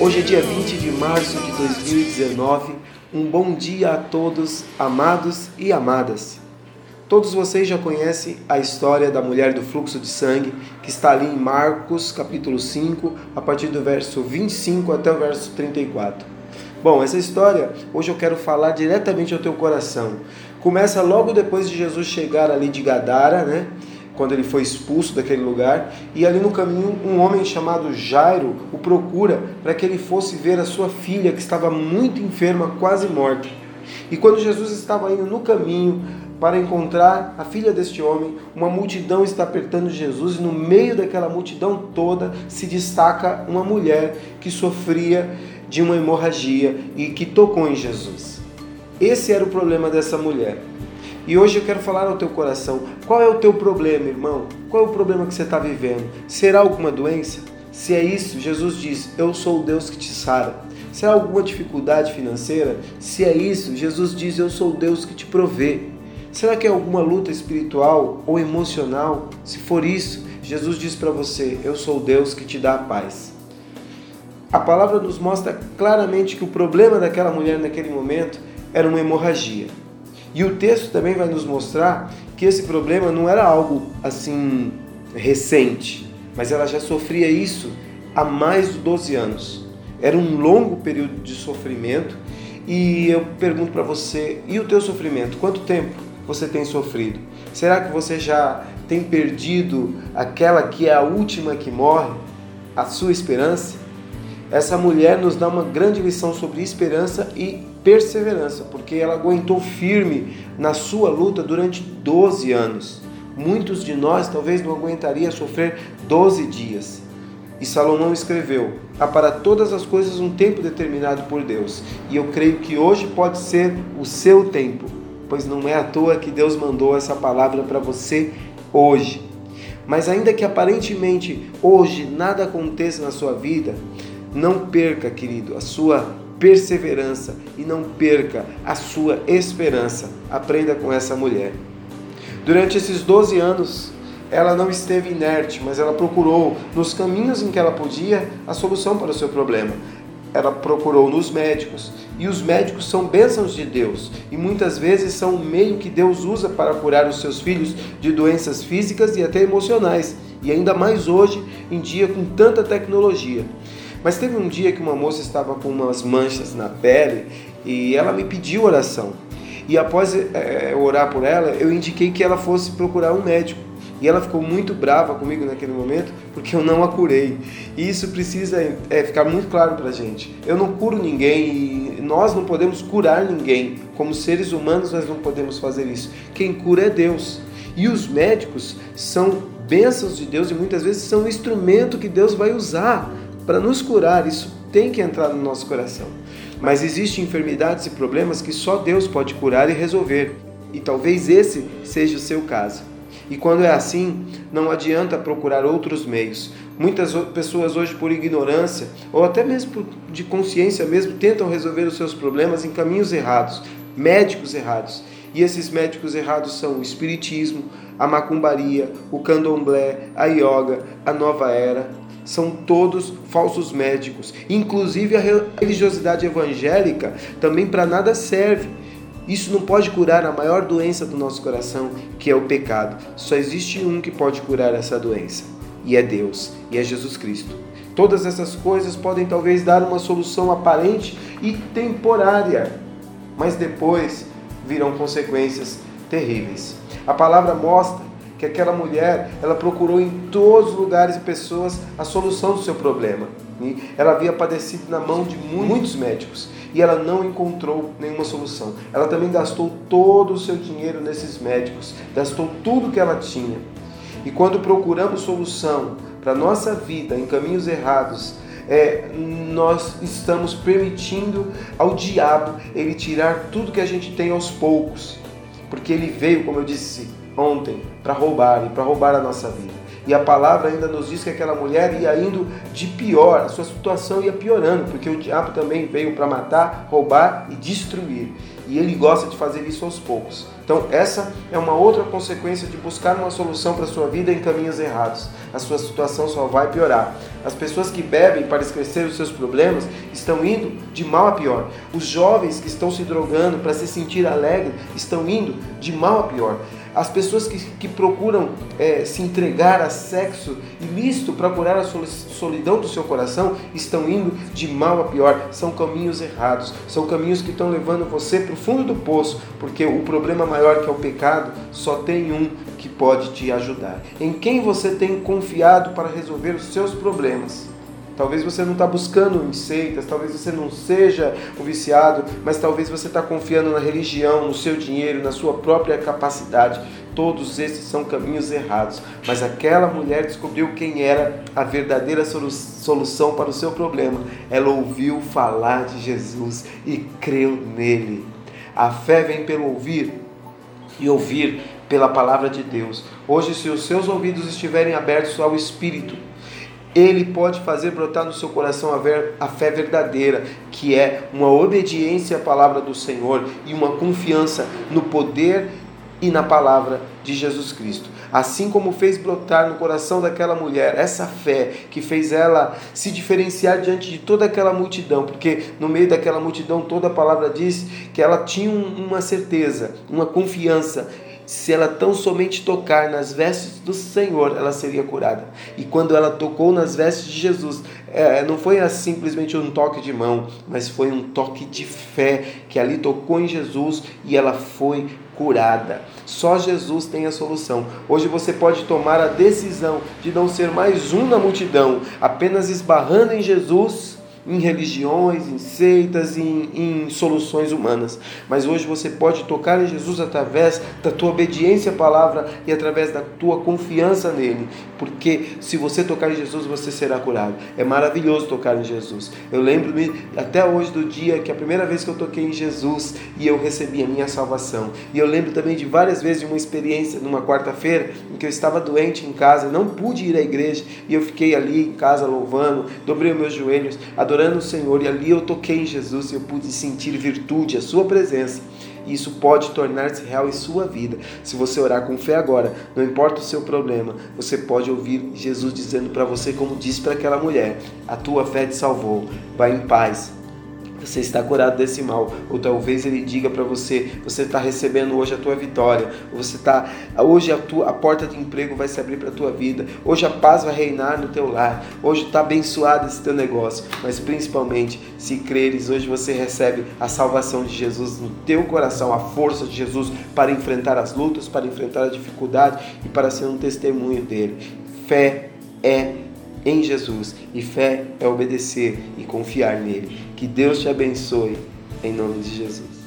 Hoje é dia 20 de março de 2019. Um bom dia a todos, amados e amadas. Todos vocês já conhecem a história da mulher do fluxo de sangue, que está ali em Marcos, capítulo 5, a partir do verso 25 até o verso 34. Bom, essa história hoje eu quero falar diretamente ao teu coração. Começa logo depois de Jesus chegar ali de Gadara, né? Quando ele foi expulso daquele lugar, e ali no caminho um homem chamado Jairo o procura para que ele fosse ver a sua filha que estava muito enferma, quase morta. E quando Jesus estava indo no caminho para encontrar a filha deste homem, uma multidão está apertando Jesus e no meio daquela multidão toda se destaca uma mulher que sofria de uma hemorragia e que tocou em Jesus. Esse era o problema dessa mulher. E hoje eu quero falar ao teu coração: qual é o teu problema, irmão? Qual é o problema que você está vivendo? Será alguma doença? Se é isso, Jesus diz: Eu sou o Deus que te sara. Será alguma dificuldade financeira? Se é isso, Jesus diz: Eu sou o Deus que te provê. Será que é alguma luta espiritual ou emocional? Se for isso, Jesus diz para você: Eu sou o Deus que te dá a paz. A palavra nos mostra claramente que o problema daquela mulher naquele momento era uma hemorragia. E o texto também vai nos mostrar que esse problema não era algo assim recente, mas ela já sofria isso há mais de 12 anos. Era um longo período de sofrimento e eu pergunto para você, e o teu sofrimento? Quanto tempo você tem sofrido? Será que você já tem perdido aquela que é a última que morre, a sua esperança? Essa mulher nos dá uma grande lição sobre esperança e perseverança, porque ela aguentou firme na sua luta durante 12 anos. Muitos de nós talvez não aguentaria sofrer 12 dias. E Salomão escreveu: Há para todas as coisas um tempo determinado por Deus. E eu creio que hoje pode ser o seu tempo, pois não é à toa que Deus mandou essa palavra para você hoje. Mas ainda que aparentemente hoje nada aconteça na sua vida, não perca, querido, a sua perseverança e não perca a sua esperança. Aprenda com essa mulher. Durante esses 12 anos, ela não esteve inerte, mas ela procurou, nos caminhos em que ela podia, a solução para o seu problema. Ela procurou nos médicos, e os médicos são bênçãos de Deus, e muitas vezes são o meio que Deus usa para curar os seus filhos de doenças físicas e até emocionais, e ainda mais hoje em dia com tanta tecnologia. Mas teve um dia que uma moça estava com umas manchas na pele e ela me pediu oração. E após é, orar por ela, eu indiquei que ela fosse procurar um médico. E ela ficou muito brava comigo naquele momento porque eu não a curei. E isso precisa é, ficar muito claro para gente. Eu não curo ninguém e nós não podemos curar ninguém. Como seres humanos, nós não podemos fazer isso. Quem cura é Deus. E os médicos são bênçãos de Deus e muitas vezes são um instrumento que Deus vai usar para nos curar, isso tem que entrar no nosso coração. Mas existem enfermidades e problemas que só Deus pode curar e resolver. E talvez esse seja o seu caso. E quando é assim, não adianta procurar outros meios. Muitas pessoas hoje, por ignorância ou até mesmo de consciência mesmo, tentam resolver os seus problemas em caminhos errados, médicos errados. E esses médicos errados são o espiritismo, a macumbaria, o candomblé, a yoga, a nova era, são todos falsos médicos. Inclusive a religiosidade evangélica também para nada serve. Isso não pode curar a maior doença do nosso coração, que é o pecado. Só existe um que pode curar essa doença, e é Deus, e é Jesus Cristo. Todas essas coisas podem talvez dar uma solução aparente e temporária, mas depois virão consequências terríveis. A palavra mostra que aquela mulher, ela procurou em todos os lugares e pessoas a solução do seu problema. E ela havia padecido na mão de muitos médicos e ela não encontrou nenhuma solução. Ela também gastou todo o seu dinheiro nesses médicos, gastou tudo que ela tinha. E quando procuramos solução para nossa vida em caminhos errados, é, nós estamos permitindo ao diabo ele tirar tudo que a gente tem aos poucos. Porque ele veio, como eu disse, ontem para roubar e para roubar a nossa vida. E a palavra ainda nos diz que aquela mulher ia indo de pior, a sua situação ia piorando, porque o diabo também veio para matar, roubar e destruir. e ele gosta de fazer isso aos poucos. Então, essa é uma outra consequência de buscar uma solução para a sua vida em caminhos errados. A sua situação só vai piorar. As pessoas que bebem para esquecer os seus problemas estão indo de mal a pior. Os jovens que estão se drogando para se sentir alegre estão indo de mal a pior. As pessoas que, que procuram é, se entregar a sexo ilícito para curar a solidão do seu coração estão indo de mal a pior. São caminhos errados, são caminhos que estão levando você para o fundo do poço, porque o problema maior que é o pecado só tem um que pode te ajudar. Em quem você tem confiado para resolver os seus problemas? Talvez você não está buscando em seitas, talvez você não seja o viciado, mas talvez você está confiando na religião, no seu dinheiro, na sua própria capacidade. Todos esses são caminhos errados. Mas aquela mulher descobriu quem era a verdadeira solução para o seu problema. Ela ouviu falar de Jesus e creu nele. A fé vem pelo ouvir e ouvir pela palavra de Deus. Hoje, se os seus ouvidos estiverem abertos ao Espírito, ele pode fazer brotar no seu coração a, ver, a, fé verdadeira, que é uma obediência à palavra do Senhor e uma confiança no poder e na palavra de Jesus Cristo. Assim como fez brotar no coração daquela mulher essa fé que fez ela se diferenciar diante de toda aquela multidão, porque no meio daquela multidão toda a palavra diz que ela tinha uma certeza, uma confiança se ela tão somente tocar nas vestes do Senhor, ela seria curada. E quando ela tocou nas vestes de Jesus, é, não foi simplesmente um toque de mão, mas foi um toque de fé que ali tocou em Jesus e ela foi curada. Só Jesus tem a solução. Hoje você pode tomar a decisão de não ser mais um na multidão, apenas esbarrando em Jesus em religiões, em seitas, em, em soluções humanas. Mas hoje você pode tocar em Jesus através da tua obediência à palavra e através da tua confiança nele. Porque se você tocar em Jesus, você será curado. É maravilhoso tocar em Jesus. Eu lembro-me até hoje do dia que a primeira vez que eu toquei em Jesus e eu recebi a minha salvação. E eu lembro também de várias vezes de uma experiência numa quarta-feira em que eu estava doente em casa, não pude ir à igreja e eu fiquei ali em casa louvando, dobrei os meus joelhos, adorando adorando o Senhor e ali eu toquei em Jesus e eu pude sentir virtude, a sua presença. E isso pode tornar-se real em sua vida. Se você orar com fé agora, não importa o seu problema, você pode ouvir Jesus dizendo para você, como disse para aquela mulher: A tua fé te salvou. Vai em paz você está curado desse mal. Ou talvez ele diga para você, você está recebendo hoje a tua vitória. Ou você está, hoje a, tua, a porta de emprego vai se abrir para a tua vida. Hoje a paz vai reinar no teu lar. Hoje está abençoado esse teu negócio. Mas principalmente, se creres, hoje você recebe a salvação de Jesus no teu coração, a força de Jesus para enfrentar as lutas, para enfrentar a dificuldade e para ser um testemunho dele. Fé é em Jesus. E fé é obedecer e confiar nele. Que Deus te abençoe, em nome de Jesus.